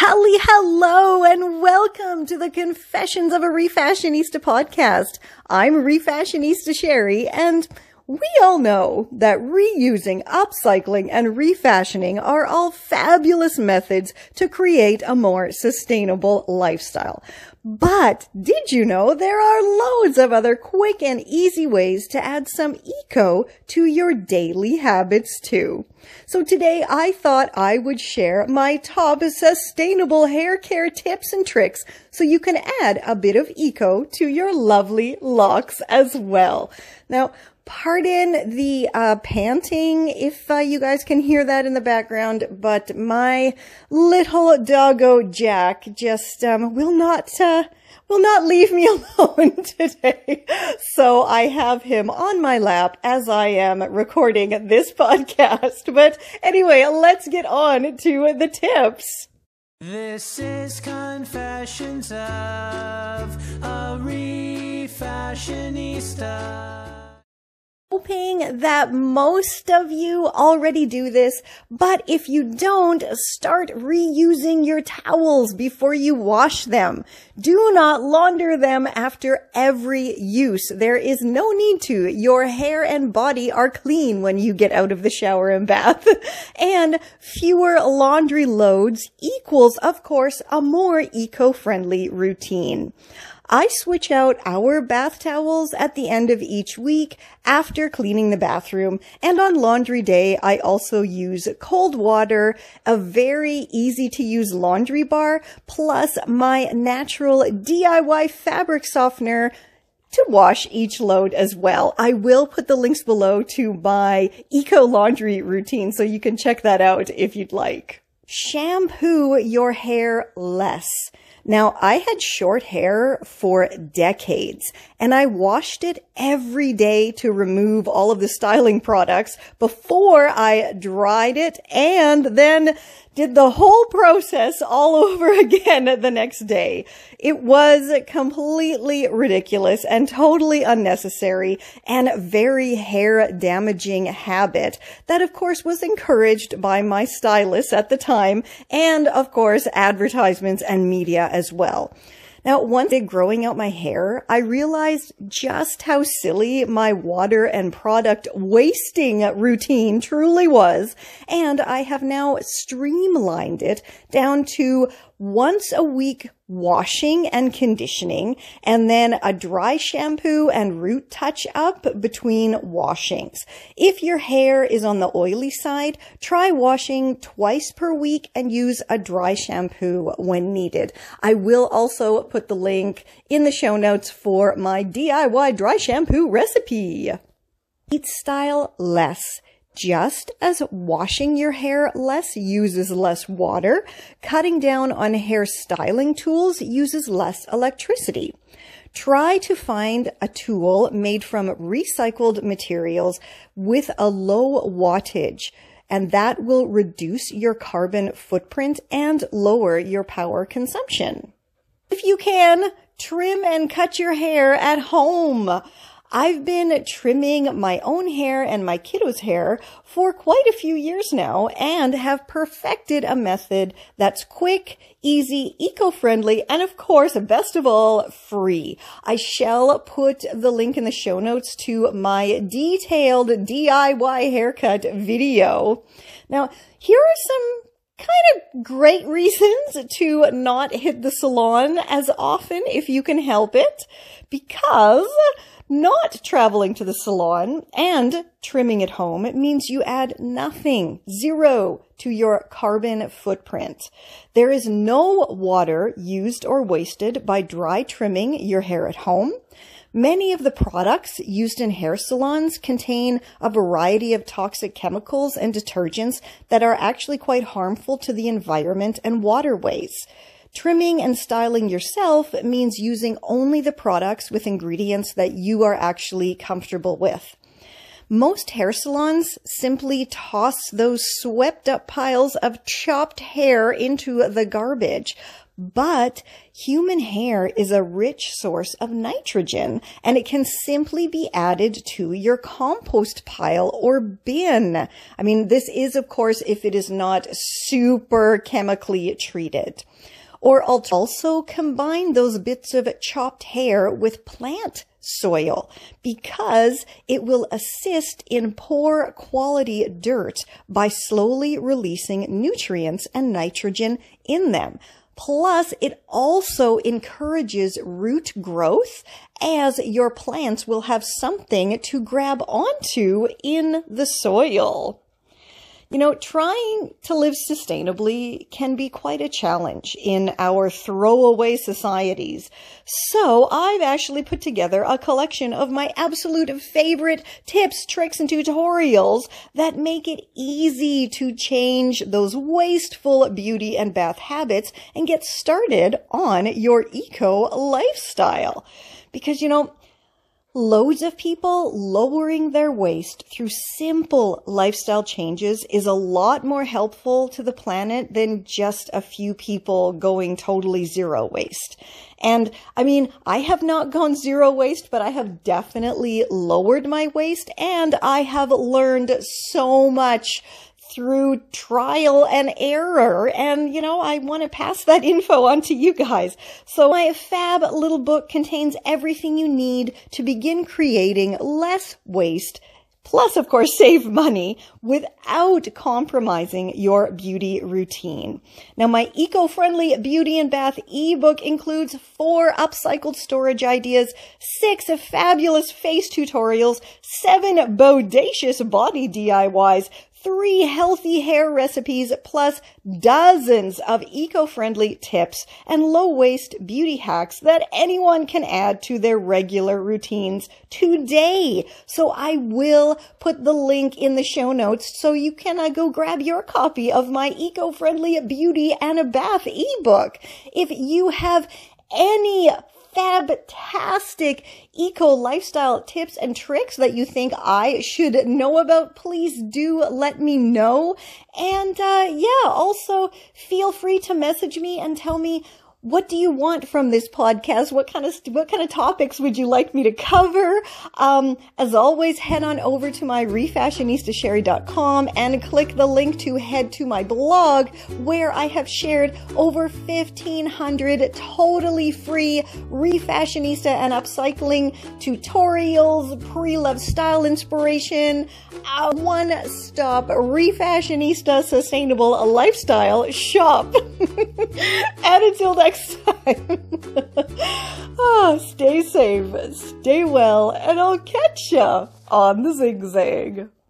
Holly, hello, and welcome to the Confessions of a Refashionista podcast. I'm Refashionista Sherry, and we all know that reusing, upcycling, and refashioning are all fabulous methods to create a more sustainable lifestyle. But did you know there are loads of other quick and easy ways to add some eco to your daily habits too? So today I thought I would share my top sustainable hair care tips and tricks so you can add a bit of eco to your lovely locks as well. Now, pardon the uh, panting if uh, you guys can hear that in the background, but my little doggo Jack just um, will not uh, will not leave me alone today. So I have him on my lap as I am recording this podcast. But anyway, let's get on to the tips. This is Confessions of a Refashionista hoping that most of you already do this, but if you don't, start reusing your towels before you wash them. Do not launder them after every use. There is no need to. Your hair and body are clean when you get out of the shower and bath. and fewer laundry loads equals, of course, a more eco-friendly routine. I switch out our bath towels at the end of each week after cleaning the bathroom. And on laundry day, I also use cold water, a very easy to use laundry bar, plus my natural DIY fabric softener to wash each load as well. I will put the links below to my eco laundry routine so you can check that out if you'd like. Shampoo your hair less. Now, I had short hair for decades and I washed it every day to remove all of the styling products before I dried it and then did the whole process all over again the next day. It was completely ridiculous and totally unnecessary and very hair damaging habit that of course was encouraged by my stylist at the time and of course advertisements and media as well. Now, one day growing out my hair, I realized just how silly my water and product wasting routine truly was, and I have now streamlined it down to once a week washing and conditioning, and then a dry shampoo and root touch up between washings. If your hair is on the oily side, try washing twice per week and use a dry shampoo when needed. I will also put the link in the show notes for my DIY dry shampoo recipe. Eat style less. Just as washing your hair less uses less water, cutting down on hair styling tools uses less electricity. Try to find a tool made from recycled materials with a low wattage and that will reduce your carbon footprint and lower your power consumption. If you can, trim and cut your hair at home. I've been trimming my own hair and my kiddos' hair for quite a few years now and have perfected a method that's quick, easy, eco-friendly, and of course, best of all, free. I shall put the link in the show notes to my detailed DIY haircut video. Now, here are some kind of great reasons to not hit the salon as often if you can help it because not traveling to the salon and trimming at home, it means you add nothing, zero to your carbon footprint. There is no water used or wasted by dry trimming your hair at home. Many of the products used in hair salons contain a variety of toxic chemicals and detergents that are actually quite harmful to the environment and waterways. Trimming and styling yourself means using only the products with ingredients that you are actually comfortable with. Most hair salons simply toss those swept up piles of chopped hair into the garbage. But human hair is a rich source of nitrogen and it can simply be added to your compost pile or bin. I mean, this is of course if it is not super chemically treated. Or also combine those bits of chopped hair with plant soil because it will assist in poor quality dirt by slowly releasing nutrients and nitrogen in them. Plus, it also encourages root growth as your plants will have something to grab onto in the soil. You know, trying to live sustainably can be quite a challenge in our throwaway societies. So I've actually put together a collection of my absolute favorite tips, tricks, and tutorials that make it easy to change those wasteful beauty and bath habits and get started on your eco lifestyle. Because, you know, Loads of people lowering their waste through simple lifestyle changes is a lot more helpful to the planet than just a few people going totally zero waste. And I mean, I have not gone zero waste, but I have definitely lowered my waste and I have learned so much through trial and error. And, you know, I want to pass that info on to you guys. So my fab little book contains everything you need to begin creating less waste plus of course save money without compromising your beauty routine. Now my eco-friendly beauty and bath ebook includes four upcycled storage ideas, six fabulous face tutorials, seven bodacious body DIYs, three healthy hair recipes plus dozens of eco-friendly tips and low-waste beauty hacks that anyone can add to their regular routines today. So I will put the link in the show notes so you can uh, go grab your copy of my eco-friendly beauty and a bath ebook. If you have any fantastic eco lifestyle tips and tricks that you think I should know about, please do let me know. And uh, yeah, also feel free to message me and tell me what do you want from this podcast? What kind of what kind of topics would you like me to cover? Um, as always, head on over to my refashionistasherry.com and click the link to head to my blog where I have shared over 1500 totally free refashionista and upcycling tutorials, pre-love style inspiration, a one-stop refashionista sustainable lifestyle shop. and until next next time. ah, stay safe, stay well, and I'll catch ya on the zigzag.